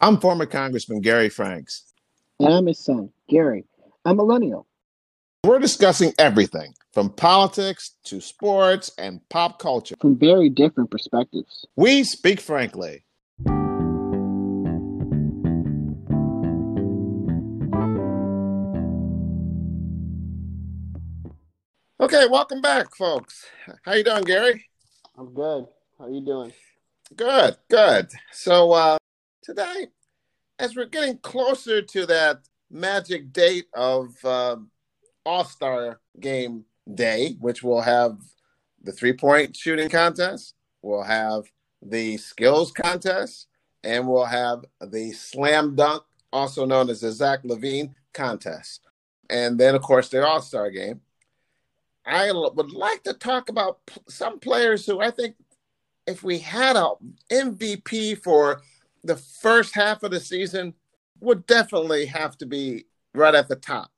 I'm former Congressman Gary Franks. And I'm his son, Gary, a millennial. We're discussing everything from politics to sports and pop culture from very different perspectives. We speak frankly. Okay, welcome back, folks. How you doing, Gary? I'm good. How you doing? Good, good. So uh, today, as we're getting closer to that magic date of uh, All Star Game Day, which will have the three point shooting contest, we'll have the skills contest, and we'll have the slam dunk, also known as the Zach LaVine contest. And then, of course, the All Star game. I would like to talk about some players who I think if we had a MVP for the first half of the season, would definitely have to be right at the top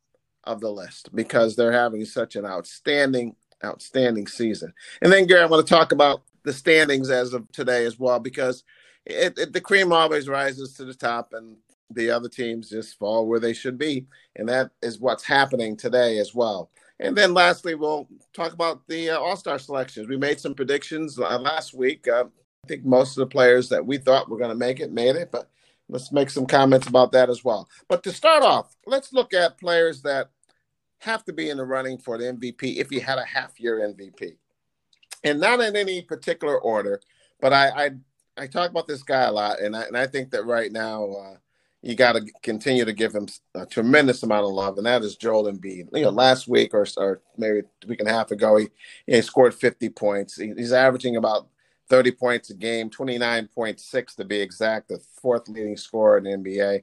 of the list because they're having such an outstanding, outstanding season. And then, Gary, I want to talk about the standings as of today as well because it, it, the cream always rises to the top and the other teams just fall where they should be. And that is what's happening today as well. And then lastly, we'll talk about the uh, All Star selections. We made some predictions uh, last week. Uh, I think most of the players that we thought were going to make it made it, but let's make some comments about that as well. But to start off, let's look at players that have to be in the running for the MVP if you had a half year MVP. And not in any particular order, but I I, I talk about this guy a lot, and I, and I think that right now uh, you got to continue to give him a tremendous amount of love, and that is Joel Embiid. You know, last week or, or maybe a week and a half ago, he, he scored 50 points. He, he's averaging about 30 points a game, 29.6 to be exact, the fourth leading scorer in the NBA,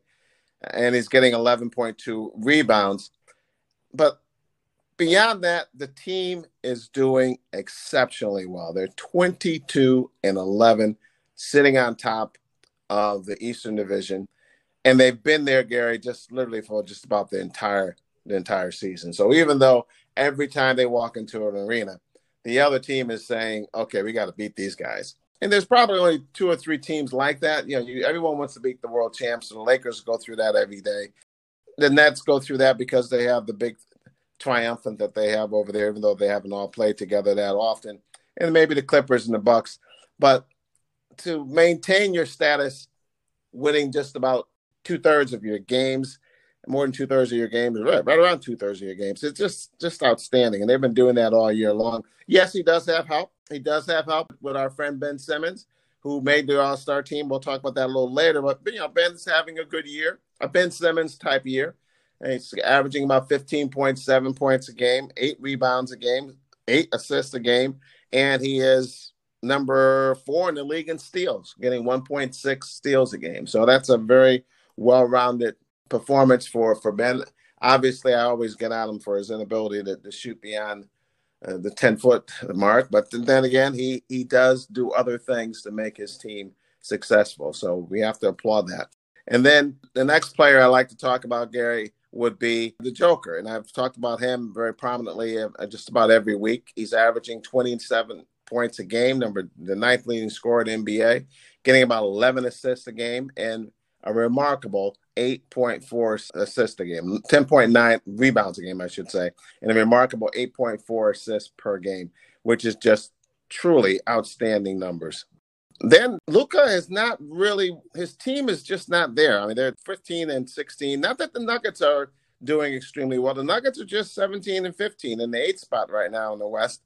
and he's getting 11.2 rebounds. But beyond that, the team is doing exceptionally well. They're 22 and 11, sitting on top of the Eastern Division and they've been there, Gary, just literally for just about the entire the entire season. So even though every time they walk into an arena, the other team is saying, "Okay, we got to beat these guys." And there's probably only two or three teams like that. You know, you, everyone wants to beat the world champs, and the Lakers go through that every day. The Nets go through that because they have the big triumphant that they have over there, even though they haven't all played together that often. And maybe the Clippers and the Bucks, but to maintain your status, winning just about two thirds of your games, more than two thirds of your games, right, right around two thirds of your games. It's just just outstanding, and they've been doing that all year long. Yes, he does have help. He does have help with our friend Ben Simmons, who made the All Star team. We'll talk about that a little later. But you know, Ben's having a good year, a Ben Simmons type year. And he's averaging about 15.7 points a game, eight rebounds a game, eight assists a game, and he is number four in the league in steals, getting 1.6 steals a game. So that's a very well-rounded performance for for Ben. Obviously, I always get at him for his inability to, to shoot beyond uh, the ten foot mark, but then again, he he does do other things to make his team successful. So we have to applaud that. And then the next player I like to talk about, Gary, would be the Joker, and I've talked about him very prominently uh, just about every week. He's averaging 27 points a game, number the ninth leading scorer in NBA, getting about 11 assists a game, and a remarkable 8.4 assists a game, 10.9 rebounds a game, I should say, and a remarkable 8.4 assists per game, which is just truly outstanding numbers. Then Luka is not really his team is just not there. I mean, they're 15 and 16. Not that the Nuggets are doing extremely well. The Nuggets are just 17 and 15 in the eighth spot right now in the West.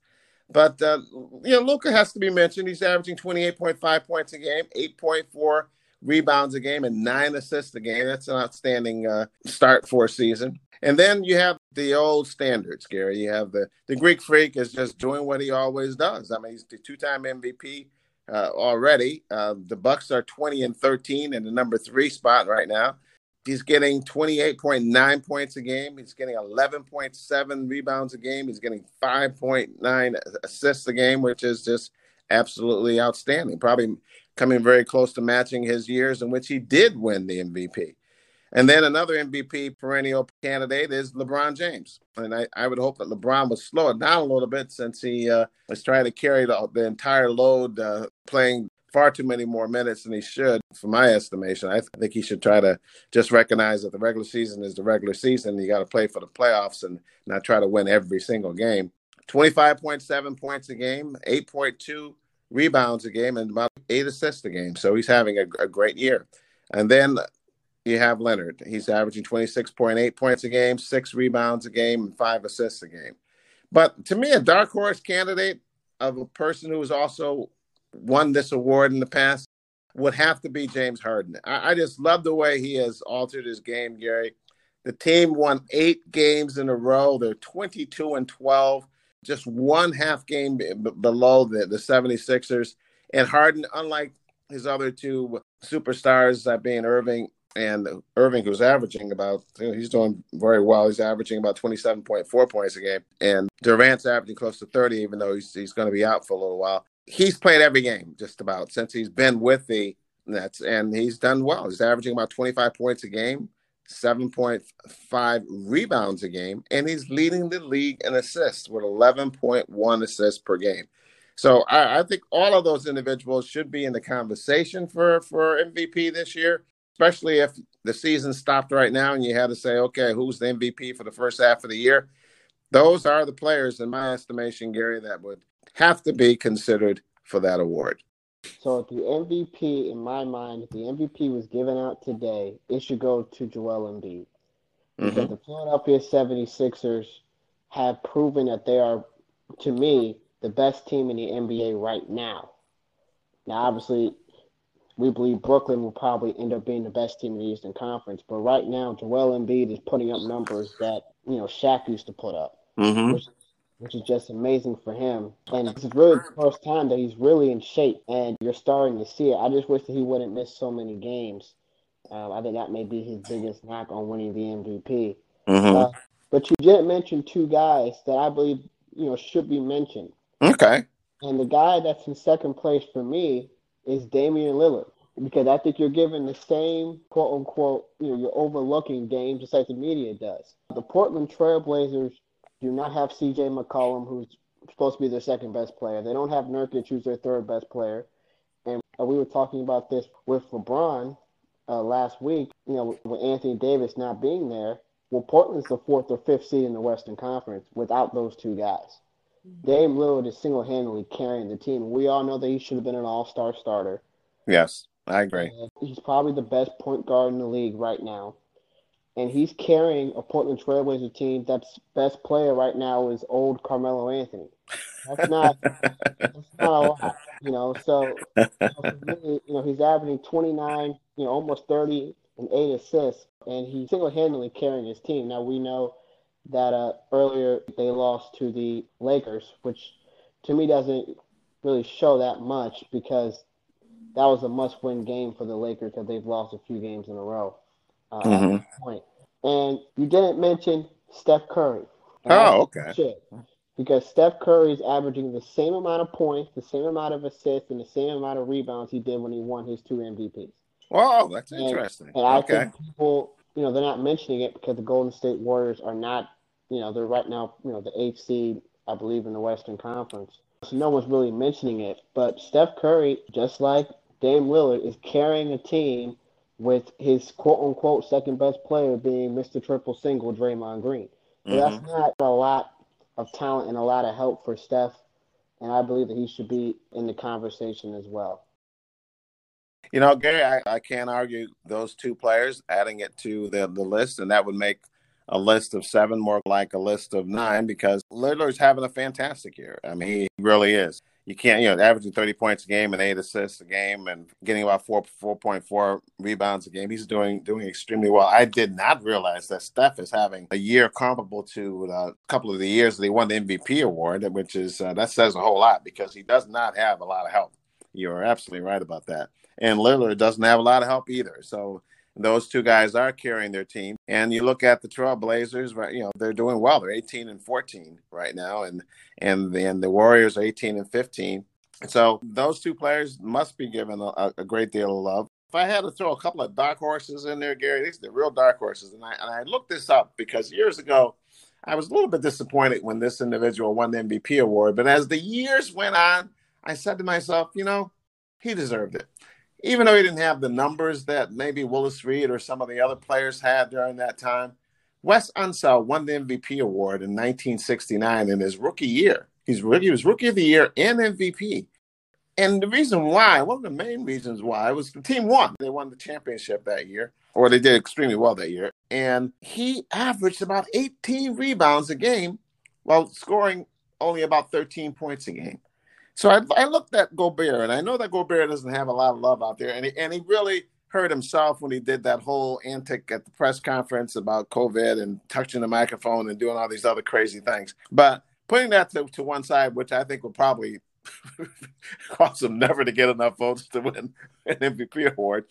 But uh, you know, Luka has to be mentioned. He's averaging 28.5 points a game, 8.4 rebounds a game and nine assists a game. That's an outstanding uh, start for a season. And then you have the old standards, Gary. You have the the Greek Freak is just doing what he always does. I mean, he's the two time MVP uh, already. Uh, the Bucks are twenty and thirteen in the number three spot right now. He's getting 28.9 points a game. He's getting 11.7 rebounds a game. He's getting 5.9 assists a game, which is just absolutely outstanding. Probably coming very close to matching his years in which he did win the MVP. And then another MVP perennial candidate is LeBron James. And I, I would hope that LeBron would slow it down a little bit since he uh, was trying to carry the, the entire load uh, playing far too many more minutes than he should, for my estimation. I think he should try to just recognize that the regular season is the regular season. You got to play for the playoffs and not try to win every single game. 25.7 points a game, 8.2 rebounds a game, and about eight assists a game. So he's having a, a great year. And then you have Leonard. He's averaging 26.8 points a game, six rebounds a game, and five assists a game. But to me, a dark horse candidate of a person who has also won this award in the past would have to be James Harden. I, I just love the way he has altered his game, Gary. The team won eight games in a row. They're 22 and 12, just one half game b- below the, the 76ers. And Harden, unlike his other two superstars, that being Irving and Irving, who's averaging about, you know, he's doing very well. He's averaging about 27.4 points a game. And Durant's averaging close to 30, even though he's, he's going to be out for a little while. He's played every game just about since he's been with the Nets, and he's done well. He's averaging about 25 points a game, 7.5 rebounds a game, and he's leading the league in assists with 11.1 assists per game. So I, I, think all of those individuals should be in the conversation for, for MVP this year, especially if the season stopped right now and you had to say, okay, who's the MVP for the first half of the year? Those are the players, in my estimation, Gary, that would have to be considered for that award. So the MVP, in my mind, if the MVP was given out today, it should go to Joel Embiid. Because mm-hmm. the Philadelphia 76ers have proven that they are, to me, the best team in the NBA right now. Now, obviously, we believe Brooklyn will probably end up being the best team in the Eastern Conference. But right now, Joel Embiid is putting up numbers that, you know, Shaq used to put up, mm-hmm. which which is just amazing for him. And it's really the first time that he's really in shape, and you're starting to see it. I just wish that he wouldn't miss so many games. Uh, I think that may be his biggest knock on winning the MVP. Mm-hmm. Uh, but you didn't mention two guys that I believe you know should be mentioned. Okay. And the guy that's in second place for me is Damian Lillard because I think you're giving the same quote unquote, you know, you're overlooking games just like the media does. The Portland Trailblazers do not have CJ McCollum, who's supposed to be their second best player. They don't have Nurkic, who's their third best player. And uh, we were talking about this with LeBron uh, last week, you know, with Anthony Davis not being there. Well, Portland's the fourth or fifth seed in the Western Conference without those two guys. Mm-hmm. Dame Lillard is single handedly carrying the team. We all know that he should have been an all star starter. Yes, I agree. And he's probably the best point guard in the league right now and he's carrying a Portland Trailblazer team that's best player right now is old Carmelo Anthony. That's not that's not a lot, you know. So you know he's averaging 29, you know, almost 30 and eight assists, and he's single-handedly carrying his team. Now we know that uh, earlier they lost to the Lakers, which to me doesn't really show that much because that was a must-win game for the Lakers because they've lost a few games in a row uh, mm-hmm. point. And you didn't mention Steph Curry. Oh, okay. Because Steph Curry is averaging the same amount of points, the same amount of assists, and the same amount of rebounds he did when he won his two MVPs. Wow, that's interesting. And, and I okay. think people, you know, they're not mentioning it because the Golden State Warriors are not, you know, they're right now, you know, the eighth seed, I believe, in the Western Conference. So no one's really mentioning it. But Steph Curry, just like Dame Lillard, is carrying a team with his quote unquote second best player being Mr. Triple Single, Draymond Green. Mm-hmm. that's not a lot of talent and a lot of help for Steph. And I believe that he should be in the conversation as well. You know, Gary, I, I can't argue those two players, adding it to the, the list, and that would make a list of seven more like a list of nine because Lillard's having a fantastic year. I mean, he really is you can't, you know, averaging 30 points a game and eight assists a game and getting about four, 4.4 rebounds a game. He's doing, doing extremely well. I did not realize that Steph is having a year comparable to uh, a couple of the years that he won the MVP award, which is, uh, that says a whole lot because he does not have a lot of help. You're absolutely right about that. And Lillard doesn't have a lot of help either. So those two guys are carrying their team. And you look at the Trailblazers, right? You know they're doing well. They're 18 and 14 right now, and and and the Warriors are 18 and 15. So those two players must be given a, a great deal of love. If I had to throw a couple of dark horses in there, Gary, these are the real dark horses. And I and I looked this up because years ago, I was a little bit disappointed when this individual won the MVP award. But as the years went on, I said to myself, you know, he deserved it. Even though he didn't have the numbers that maybe Willis Reed or some of the other players had during that time, Wes Unseld won the MVP award in 1969 in his rookie year. He's rookie, he was rookie of the year and MVP. And the reason why, one of the main reasons why, was the team won. They won the championship that year, or they did extremely well that year. And he averaged about 18 rebounds a game while scoring only about 13 points a game. So I, I, looked at Gobert, and I know that Gobert doesn't have a lot of love out there, and he, and he really hurt himself when he did that whole antic at the press conference about COVID and touching the microphone and doing all these other crazy things. But putting that to, to one side, which I think will probably cause him never to get enough votes to win an MVP award.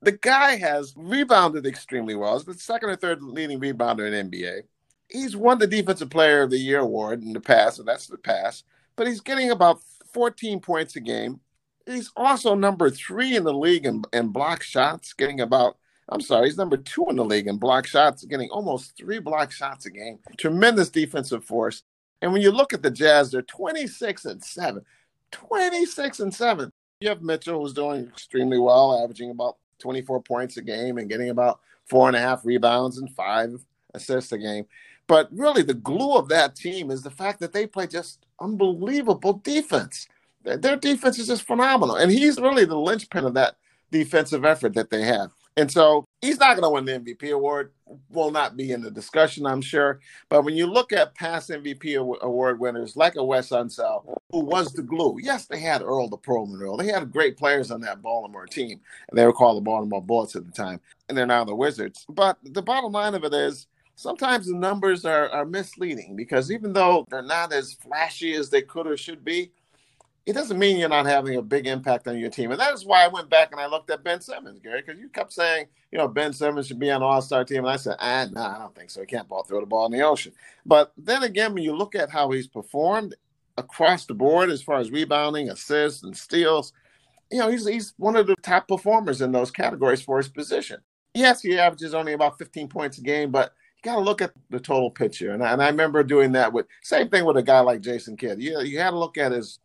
The guy has rebounded extremely well. He's the second or third leading rebounder in NBA. He's won the Defensive Player of the Year award in the past, and that's the past. But he's getting about 14 points a game. He's also number three in the league in, in block shots, getting about I'm sorry, he's number two in the league in block shots, getting almost three block shots a game. Tremendous defensive force. And when you look at the Jazz, they're 26 and 7. 26 and 7. You have Mitchell, who's doing extremely well, averaging about 24 points a game and getting about four and a half rebounds and five assists a game. But really, the glue of that team is the fact that they play just unbelievable defense. Their defense is just phenomenal. And he's really the linchpin of that defensive effort that they have. And so he's not going to win the MVP award. Will not be in the discussion, I'm sure. But when you look at past MVP award winners like a Wes Unseld, who was the glue, yes, they had Earl the Pearlman Earl. They had great players on that Baltimore team, and they were called the Baltimore Bullets at the time, and they're now the Wizards. But the bottom line of it is, sometimes the numbers are, are misleading because even though they're not as flashy as they could or should be, it doesn't mean you're not having a big impact on your team. And that is why I went back and I looked at Ben Simmons, Gary, because you kept saying, you know, Ben Simmons should be on All Star team. And I said, ah, no, nah, I don't think so. He can't ball throw the ball in the ocean. But then again, when you look at how he's performed across the board as far as rebounding, assists, and steals, you know, he's he's one of the top performers in those categories for his position. Yes, he averages only about 15 points a game, but got to look at the total picture. And I, and I remember doing that with same thing with a guy like Jason Kidd. You you had to look at his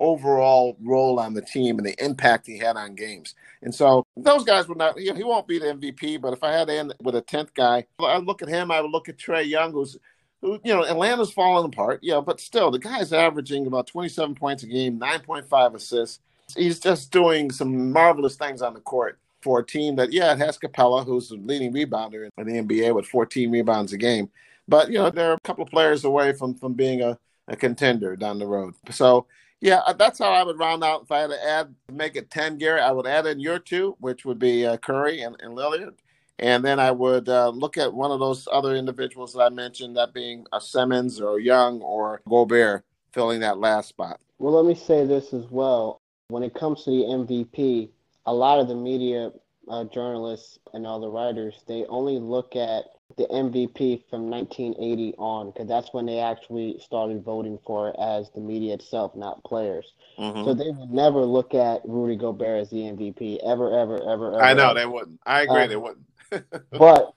overall role on the team and the impact he had on games. And so those guys would not, you know, he won't be the MVP, but if I had to end with a 10th guy, I look at him, I would look at Trae Young, who's, who, you know, Atlanta's falling apart, yeah, but still, the guy's averaging about 27 points a game, 9.5 assists. He's just doing some marvelous things on the court for a team that, yeah, it has Capela, who's the leading rebounder in the NBA with 14 rebounds a game. But, you know, they're a couple of players away from, from being a, a contender down the road. So yeah, uh, that's how I would round out. If I had to add, make it 10, Gary, I would add in your two, which would be uh, Curry and, and Lillard. And then I would uh, look at one of those other individuals that I mentioned, that being a Simmons or Young or Gobert, filling that last spot. Well, let me say this as well. When it comes to the MVP, a lot of the media uh, journalists and all the writers, they only look at the MVP from 1980 on, because that's when they actually started voting for it as the media itself, not players. Mm-hmm. So they would never look at Rudy Gobert as the MVP ever, ever, ever. ever I know ever. they wouldn't. I agree, um, they wouldn't. but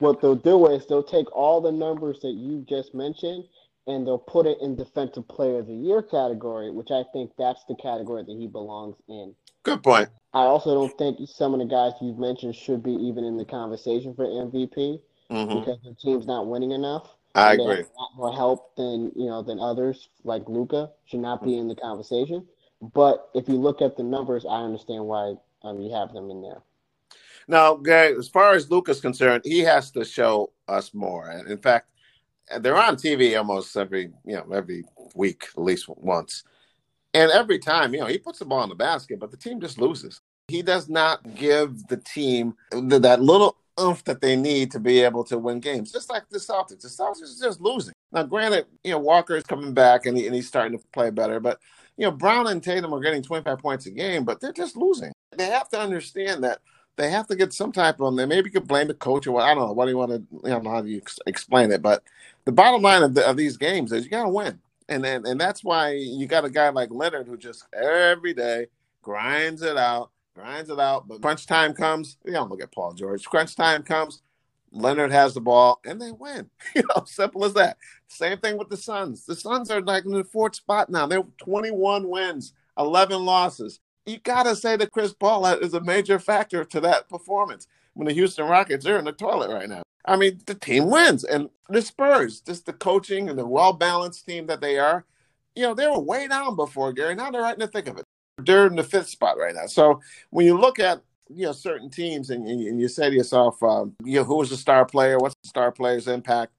what they'll do is they'll take all the numbers that you just mentioned and they'll put it in Defensive Player of the Year category, which I think that's the category that he belongs in. Good point. I also don't think some of the guys you've mentioned should be even in the conversation for MVP mm-hmm. because the team's not winning enough. I agree. A lot more help than you know than others, like Luka, should not be in the conversation. But if you look at the numbers, I understand why um, you have them in there. Now, Gary, as far as Luka's concerned, he has to show us more. And in fact, they're on TV almost every you know every week, at least once. And every time, you know, he puts the ball in the basket, but the team just loses. He does not give the team that little oomph that they need to be able to win games. Just like the Celtics. The Celtics are just losing. Now, granted, you know, Walker is coming back and, he, and he's starting to play better, but, you know, Brown and Tatum are getting 25 points a game, but they're just losing. They have to understand that they have to get some type of, they maybe you could blame the coach or what, I don't know, what do you want to, I don't know how do you explain it, but the bottom line of, the, of these games is you got to win. And, and, that's why you got a guy like Leonard who just every day grinds it out grinds it out. But crunch time comes. You don't look at Paul George. Crunch time comes. Leonard has the ball and they win. You know, simple as that. Same thing with the Suns. The Suns are like in the fourth spot now. They're 21 wins, 11 losses. you got to say that Chris Paul is a major factor to that performance. When the Houston Rockets are in the toilet right now. I mean, the team wins, and the Spurs, just the coaching and the well balanced team that they are, you know, they were way down before Gary. Now they're right in the thick of it. They're in the fifth spot right now. So when you look at you know certain teams and, and you say to yourself, um, you know, who was the star player? What's the star player's impact?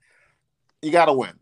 You got to win.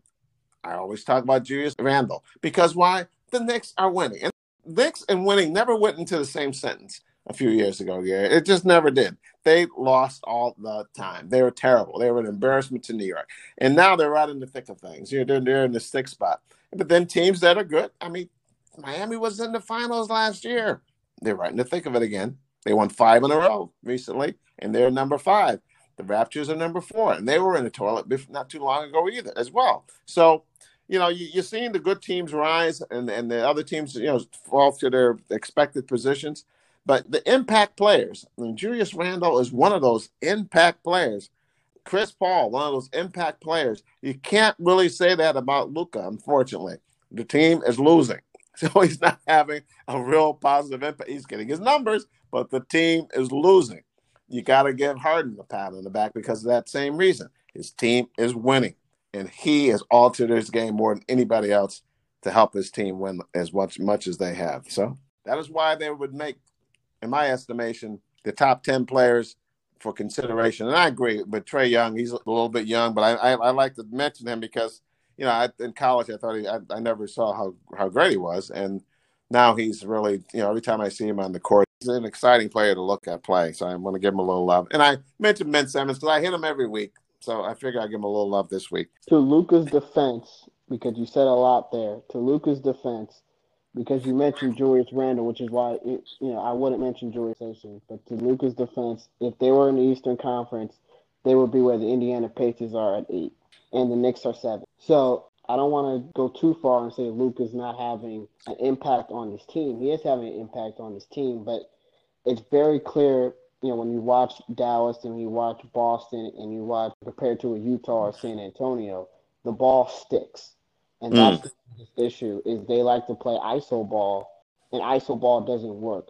I always talk about Julius Randle because why? The Knicks are winning, and Knicks and winning never went into the same sentence a few years ago. Gary, it just never did. They lost all the time. They were terrible. They were an embarrassment to New York, and now they're right in the thick of things. You know, they're, they're in the sixth spot. But then teams that are good. I mean, Miami was in the finals last year. They're right in the thick of it again. They won five in a row recently, and they're number five. The Raptors are number four, and they were in the toilet not too long ago either, as well. So, you know, you, are seeing the good teams rise, and and the other teams, you know, fall to their expected positions. But the impact players, and Julius Randle is one of those impact players. Chris Paul, one of those impact players. You can't really say that about Luka, unfortunately. The team is losing. So he's not having a real positive impact. He's getting his numbers, but the team is losing. You got to give Harden a pat on the back because of that same reason. His team is winning, and he has altered his game more than anybody else to help his team win as much, much as they have. So that is why they would make, in my estimation, the top 10 players for consideration. And I agree, but Trae Young, he's a little bit young, but I, I, I like to mention him because, you know, I, in college, I thought he, I, I never saw how, how great he was. And now he's really, you know, every time I see him on the court, he's an exciting player to look at play. So I'm going to give him a little love. And I mentioned Ben Simmons because I hit him every week. So I figure I'll give him a little love this week. To Luka's defense, because you said a lot there, to Luka's defense, because you mentioned Julius Randle, which is why it, you know I wouldn't mention Julius Station, but to Luka's defense, if they were in the Eastern Conference, they would be where the Indiana Pacers are at eight, and the Knicks are seven. So I don't want to go too far and say Luka's not having an impact on his team. He is having an impact on his team, but it's very clear, you know, when you watch Dallas and you watch Boston and you watch compared to a Utah or San Antonio, the ball sticks. And that's mm. the issue is they like to play iso ball and iso ball doesn't work.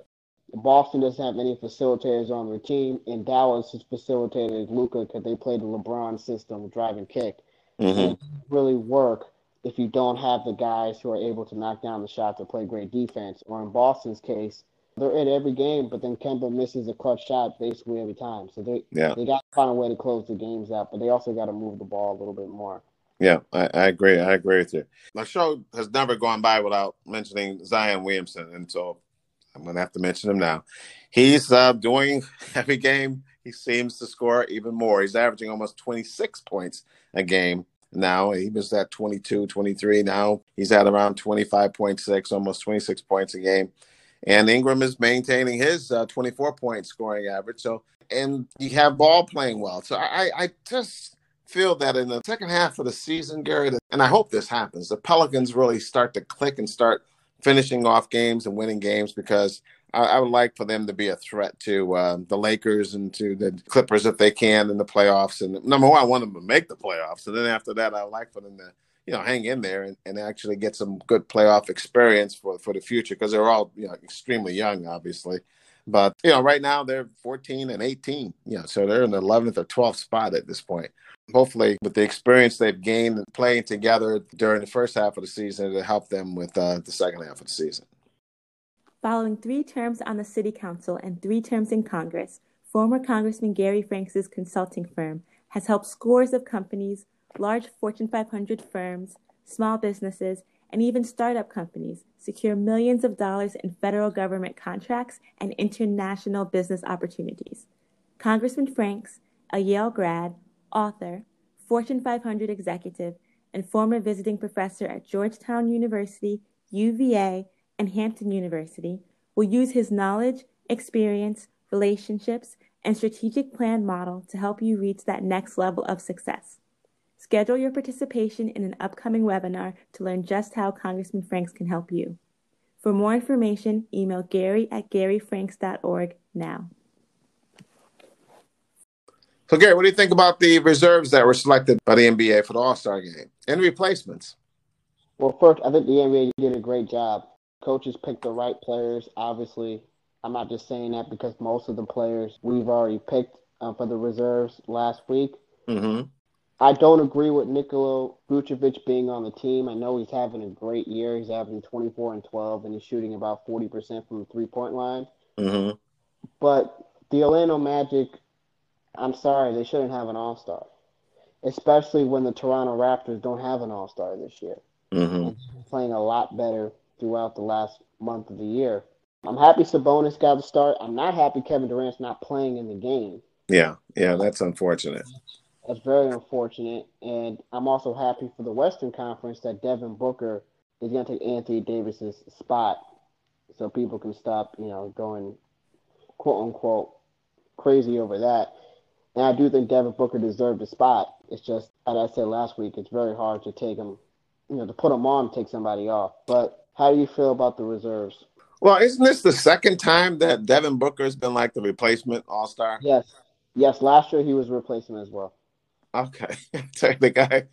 Boston doesn't have any facilitators on their team, and Dallas has facilitated Luka because they play the LeBron system, drive and kick. Mm-hmm. really work if you don't have the guys who are able to knock down the shot to play great defense. Or in Boston's case, they're in every game, but then Kemba misses a clutch shot basically every time. So they yeah. they got to find a way to close the games out, but they also got to move the ball a little bit more. Yeah, I, I, agree. I agree with you. My show has never gone by without mentioning Zion Williamson, and so I'm going to have to mention him now. He's uh, doing every game. He seems to score even more. He's averaging almost 26 points a game now. He was at 22, 23. Now he's at around 25.6, almost 26 points a game. And Ingram is maintaining his uh, 24 point scoring average. So, and you have ball playing well. So I, I just feel that in the second half of the season, Gary, and I hope this happens, the Pelicans really start to click and start finishing off games and winning games because I, I would like for them to be a threat to uh, the Lakers and to the Clippers if they can in the playoffs. And number one, I want them to make the playoffs. And then after that, I would like for them to, you know, hang in there and, and actually get some good playoff experience for, for the future because they're all, you know, extremely young, obviously. But, you know, right now they're 14 and 18, you know, so they're in the 11th or 12th spot at this point. Hopefully, with the experience they've gained playing together during the first half of the season, to help them with uh, the second half of the season. Following three terms on the City Council and three terms in Congress, former Congressman Gary Franks' consulting firm has helped scores of companies, large Fortune 500 firms, small businesses, and even startup companies secure millions of dollars in federal government contracts and international business opportunities. Congressman Franks, a Yale grad, author, Fortune 500 executive, and former visiting professor at Georgetown University, UVA, and Hampton University will use his knowledge, experience, relationships, and strategic plan model to help you reach that next level of success. Schedule your participation in an upcoming webinar to learn just how Congressman Franks can help you. For more information, email gary at garyfranks.org now. So, Gary, what do you think about the reserves that were selected by the NBA for the All Star game and replacements? Well, first, I think the NBA did a great job coaches picked the right players. Obviously, I'm not just saying that because most of the players we've already picked uh, for the reserves last week. Mm-hmm. I don't agree with Nikola Vucevic being on the team. I know he's having a great year. He's averaging 24 and 12, and he's shooting about 40% from the three point line. Mm-hmm. But the Orlando Magic, I'm sorry, they shouldn't have an all star, especially when the Toronto Raptors don't have an all star this year. Mm-hmm. Playing a lot better throughout the last month of the year. I'm happy Sabonis got the start. I'm not happy Kevin Durant's not playing in the game. Yeah, yeah, that's unfortunate. That's very unfortunate. And I'm also happy for the Western Conference that Devin Booker is going to take Anthony Davis's spot so people can stop, you know, going quote unquote crazy over that. And I do think Devin Booker deserved a spot. It's just, as I said last week, it's very hard to take him, you know, to put him on, take somebody off. But how do you feel about the reserves? Well, isn't this the second time that Devin Booker has been like the replacement All Star? Yes, yes. Last year he was replacement as well. Okay, the guy,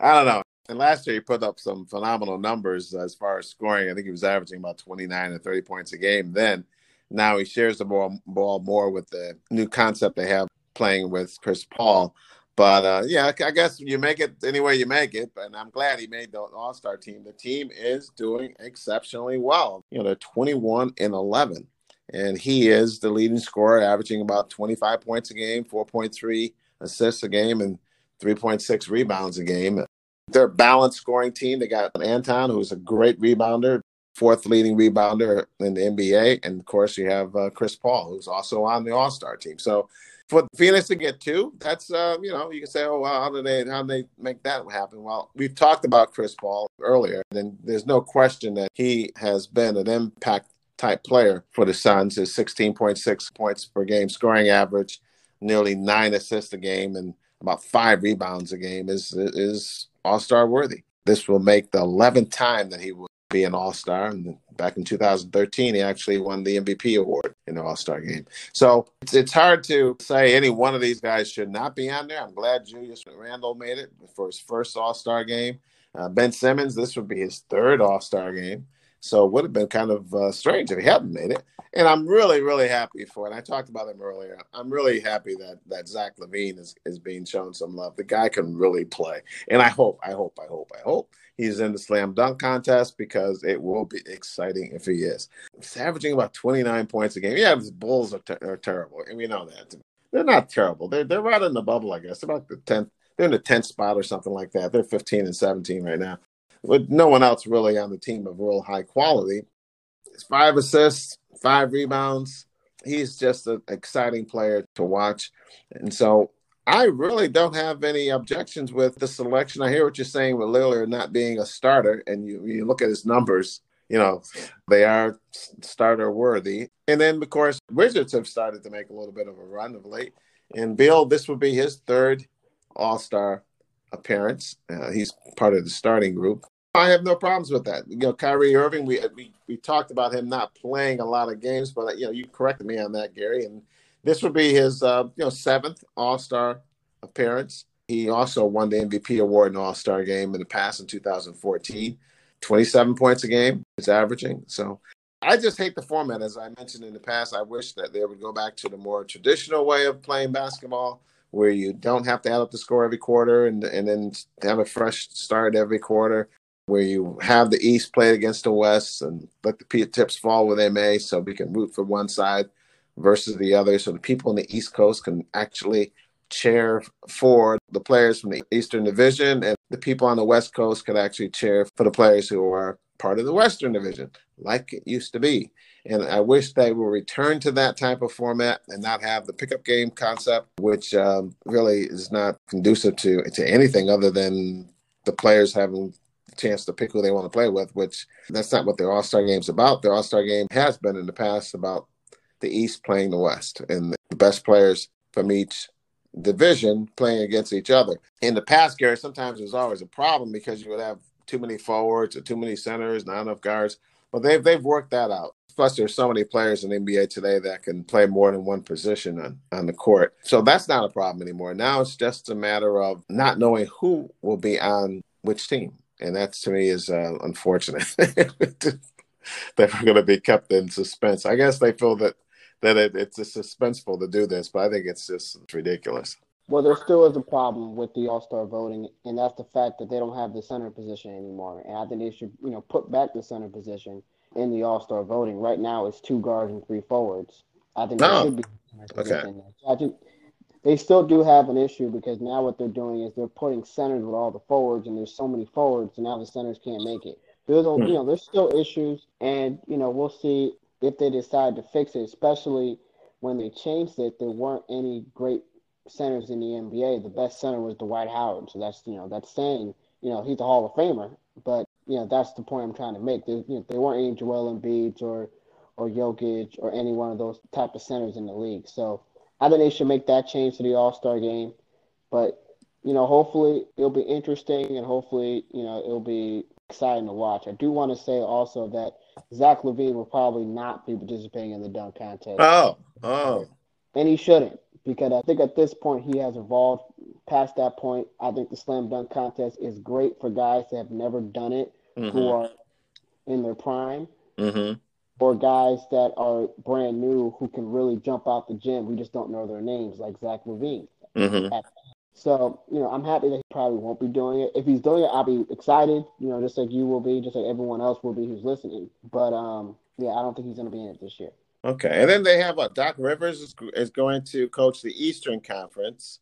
I don't know. And last year he put up some phenomenal numbers as far as scoring. I think he was averaging about 29 and 30 points a game. Then now he shares the ball, ball more with the new concept they have playing with Chris Paul. But uh, yeah, I guess you make it any way you make it. And I'm glad he made the All Star team. The team is doing exceptionally well. You know, they're 21 and 11, and he is the leading scorer, averaging about 25 points a game, 4.3 assists a game, and 3.6 rebounds a game. They're a balanced scoring team. They got Ayton, who's a great rebounder, fourth leading rebounder in the NBA, and of course you have uh, Chris Paul, who's also on the All Star team. So for Phoenix to get two, that's uh, you know you can say, oh, well, how did they how did they make that happen? Well, we've talked about Chris Paul earlier, and there's no question that he has been an impact type player for the Suns. His 16.6 points per game scoring average, nearly nine assists a game, and about five rebounds a game is is All Star worthy. This will make the 11th time that he will be an All Star. And back in 2013, he actually won the MVP award in the All Star game. So it's, it's hard to say any one of these guys should not be on there. I'm glad Julius Randle made it for his first All Star game. Uh, ben Simmons, this would be his third All Star game. So it would have been kind of uh, strange if he hadn't made it. And I'm really, really happy for it. I talked about him earlier. I'm really happy that that Zach LaVine is, is being shown some love. The guy can really play. And I hope, I hope, I hope, I hope he's in the slam dunk contest because it will be exciting if he is. He's averaging about 29 points a game. Yeah, the Bulls are, ter- are terrible. And we know that. They're not terrible. They're, they're right in the bubble, I guess. They're About the 10th. They're in the 10th spot or something like that. They're 15 and 17 right now with no one else really on the team of real high quality. It's five assists, five rebounds. He's just an exciting player to watch. And so I really don't have any objections with the selection. I hear what you're saying with Lillard not being a starter, and you, you look at his numbers, you know, they are starter worthy. And then, of course, Wizards have started to make a little bit of a run of late. And Beal, this will be his third All Star appearance. Uh, he's part of the starting group. I have no problems with that. You know, Kyrie Irving, we, we we talked about him not playing a lot of games, but you know, you corrected me on that, Gary. And this would be his uh, you know seventh All Star appearance. He also won the MVP award in All Star game in the past in 2014. 27 points a game is averaging. So I just hate the format. As I mentioned in the past, I wish that they would go back to the more traditional way of playing basketball where you don't have to add up the score every quarter and, and then have a fresh start every quarter, where you have the East play against the West and let the tips fall where they may so we can root for one side versus the other so the people in the East Coast can actually cheer for the players from the Eastern Division and the people on the West Coast can actually cheer for the players who are part of the Western Division, like it used to be. And I wish they will return to that type of format and not have the pickup game concept, which um, really is not conducive to to anything other than the players having chance to pick who they want to play with. Which that's not what their All Star Game's about. Their All Star Game has been in the past about the East playing the West and the best players from each division playing against each other. In the past, Gary, sometimes there's always a problem because you would have too many forwards or too many centers, not enough guards. But they've they've worked that out. Plus, there's so many players in the NBA today that can play more than one position on, on the court. So that's not a problem anymore. Now it's just a matter of not knowing who will be on which team. And that to me is uh, unfortunate. they were going to be kept in suspense. I guess they feel that that it, it's suspenseful to do this, but I think it's just ridiculous. Well, there still is a problem with the All Star voting, and that's the fact that they don't have the center position anymore. And I think they should, you know, put back the center position in the All Star voting. Right now, it's two guards and three forwards. I think Oh, should be. okay. So I think they still do have an issue because now what they're doing is they're putting centers with all the forwards, and there's so many forwards, and now the centers can't make it. There's, Hmm. you know, there's still issues, and you know, we'll see if they decide to fix it. Especially when they changed it, there weren't any great centers in the NBA. The best center was Dwight Howard, so that's you know that's saying you know he's a Hall of Famer, but you know that's the point I'm trying to make. There, you know, there weren't any Joel Embiid or or Jokic or any one of those type of centers in the league. So I think they should make that change to the All Star game. But you know, hopefully it'll be interesting and hopefully you know it'll be exciting to watch. I do want to say also that Zach LaVine will probably not be participating in the dunk contest, Oh, oh, and he shouldn't because I think at this point he has evolved past that point. I think the slam dunk contest is great for guys that have never done it who mm-hmm, are in their prime mm-hmm. Or guys that are brand new who can really jump out the gym. We just don't know their names, like Zach LaVine. Mm-hmm. So, you know, I'm happy that he probably won't be doing it. If he's doing it, I'll be excited, you know, just like you will be, just like everyone else will be who's listening. But um, yeah, I don't think he's going to be in it this year. Okay, and then they have what? Doc Rivers is, is going to coach the Eastern Conference,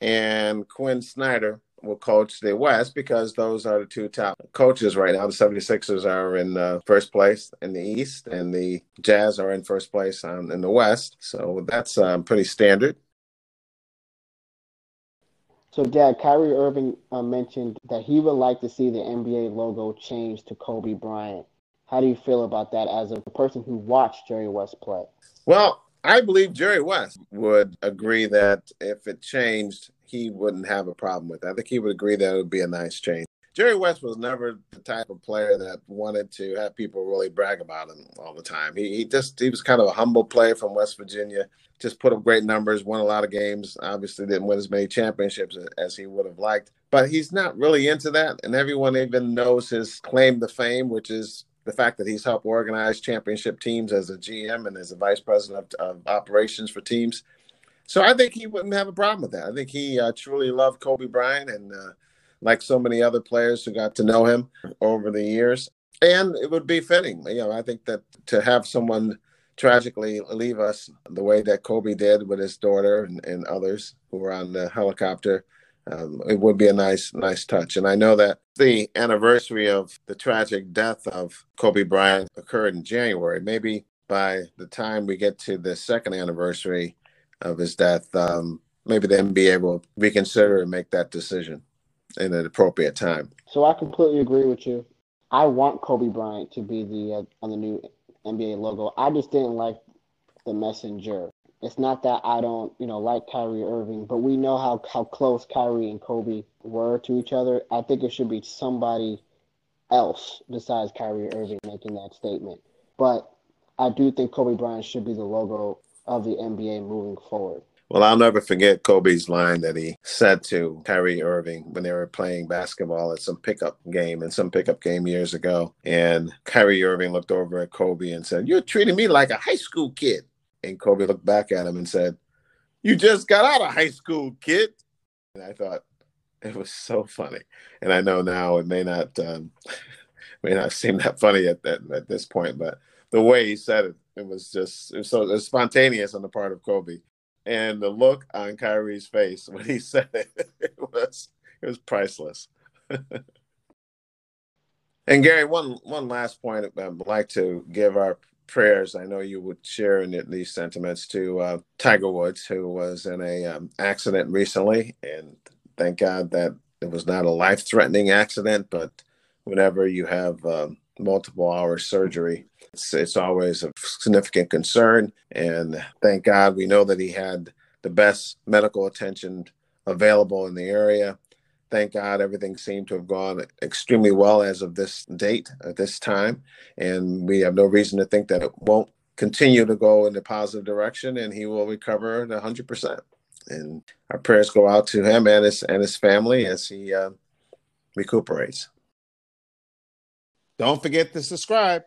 and Quin Snyder will coach the West because those are the two top coaches right now. The 76ers are in uh, first place in the East, and the Jazz are in first place um, in the West. So that's um, pretty standard. So, Dad, Kyrie Irving uh, mentioned that he would like to see the NBA logo changed to Kobe Bryant. How do you feel about that as a person who watched Jerry West play? Well, I believe Jerry West would agree that if it changed, he wouldn't have a problem with it. I think he would agree that it would be a nice change. Jerry West was never the type of player that wanted to have people really brag about him all the time. He, he just he was kind of a humble player from West Virginia. Just put up great numbers, won a lot of games. Obviously, didn't win as many championships as he would have liked. But he's not really into that, and everyone even knows his claim to fame, which is the fact that he's helped organize championship teams as a GM and as a vice president of, of operations for teams. So I think he wouldn't have a problem with that. I think he uh, truly loved Kobe Bryant and uh, like so many other players who got to know him over the years. And it would be fitting. You know, I think that to have someone tragically leave us the way that Kobe did with his daughter and, and others who were on the helicopter, um, it would be a nice, nice touch. And I know that the anniversary of the tragic death of Kobe Bryant occurred in January. Maybe by the time we get to the second anniversary of his death, um, maybe the NBA will reconsider and make that decision in an appropriate time. So I completely agree with you. I want Kobe Bryant to be the uh, on the new NBA logo. I just didn't like the messenger. It's not that I don't, you know, like Kyrie Irving, but we know how how close Kyrie and Kobe were to each other. I think it should be somebody else besides Kyrie Irving making that statement. But I do think Kobe Bryant should be the logo of the NBA moving forward. Well, I'll never forget Kobe's line that he said to Kyrie Irving when they were playing basketball at some pickup game in some pickup game years ago. And Kyrie Irving looked over at Kobe and said, You're treating me like a high school kid. And Kobe looked back at him and said, You just got out of high school, kid. And I thought it was so funny. And I know now it may not um, may not seem that funny at that at this point, but the way he said it, it was just it was so it was spontaneous on the part of Kobe and the look on Kyrie's face when he said it, it was it was priceless. and Gary, one one last point I'd like to give our prayers. I know you would share in these sentiments to uh, Tiger Woods, who was in a um, accident recently, and thank God that it was not a life threatening accident. But whenever you have um, multiple hour surgery, it's, it's always a significant concern. And thank God we know that he had the best medical attention available in the area. Thank God everything seemed to have gone extremely well as of this date, at this time. And we have no reason to think that it won't continue to go in the positive direction and he will recover 100%. And our prayers go out to him and his, and his family as he uh, recuperates. Don't forget to subscribe.